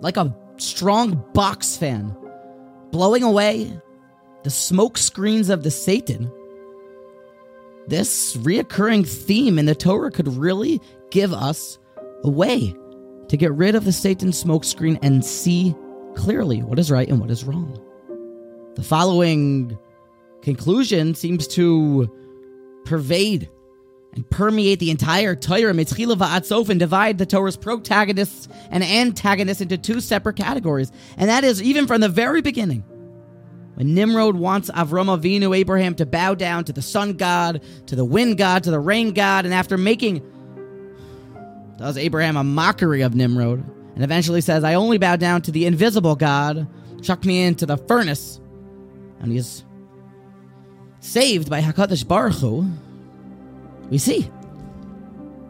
like a strong box fan, blowing away the smoke screens of the Satan. This reoccurring theme in the Torah could really give us a way to get rid of the Satan smokescreen and see clearly what is right and what is wrong. The following conclusion seems to pervade and permeate the entire Torah, Mitzchila va'atzof, and divide the Torah's protagonists and antagonists into two separate categories. And that is even from the very beginning. When Nimrod wants Avram Avinu, Abraham, to bow down to the sun god, to the wind god, to the rain god, and after making, does Abraham a mockery of Nimrod, and eventually says, I only bow down to the invisible God, chuck me into the furnace. And he's saved by HaKadosh Baruch Hu, we see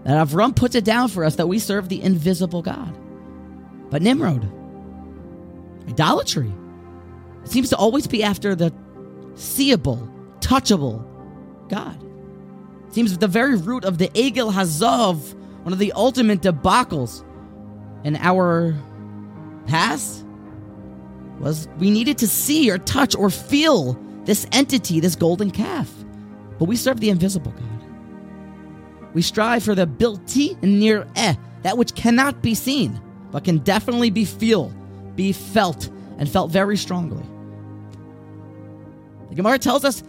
that Avram puts it down for us that we serve the invisible God. But Nimrod, idolatry, it seems to always be after the seeable, touchable God. It seems the very root of the Egel Hazov, one of the ultimate debacles in our past, was we needed to see or touch or feel this entity, this golden calf. But we serve the invisible God. We strive for the bilti near eh, that which cannot be seen, but can definitely be feel, be felt, and felt very strongly. The Gemara tells us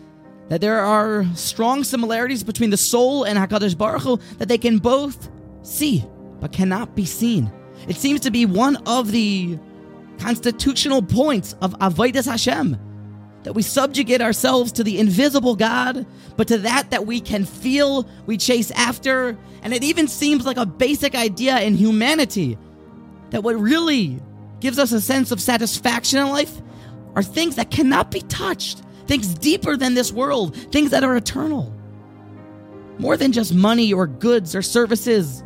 that there are strong similarities between the soul and Hakadosh Baruch Hu that they can both see, but cannot be seen. It seems to be one of the constitutional points of Avodas Hashem that we subjugate ourselves to the invisible God, but to that that we can feel, we chase after, and it even seems like a basic idea in humanity that what really gives us a sense of satisfaction in life are things that cannot be touched, things deeper than this world, things that are eternal. More than just money or goods or services,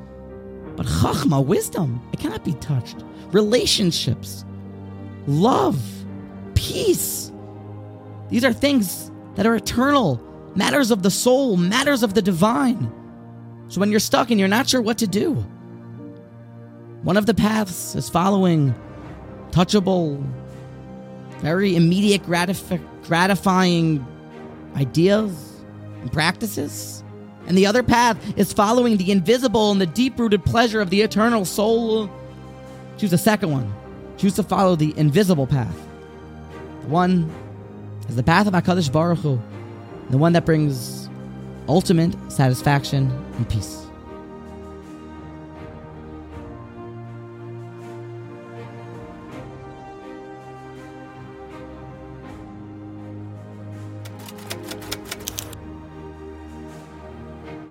but chachma, wisdom, it cannot be touched. Relationships, love, peace these are things that are eternal, matters of the soul, matters of the divine. So when you're stuck and you're not sure what to do, one of the paths is following touchable, very immediate, gratif- gratifying ideas and practices. And the other path is following the invisible and the deep rooted pleasure of the eternal soul. Choose the second one. Choose to follow the invisible path. The one is the path of HaKadosh Baruch Hu, the one that brings ultimate satisfaction and peace.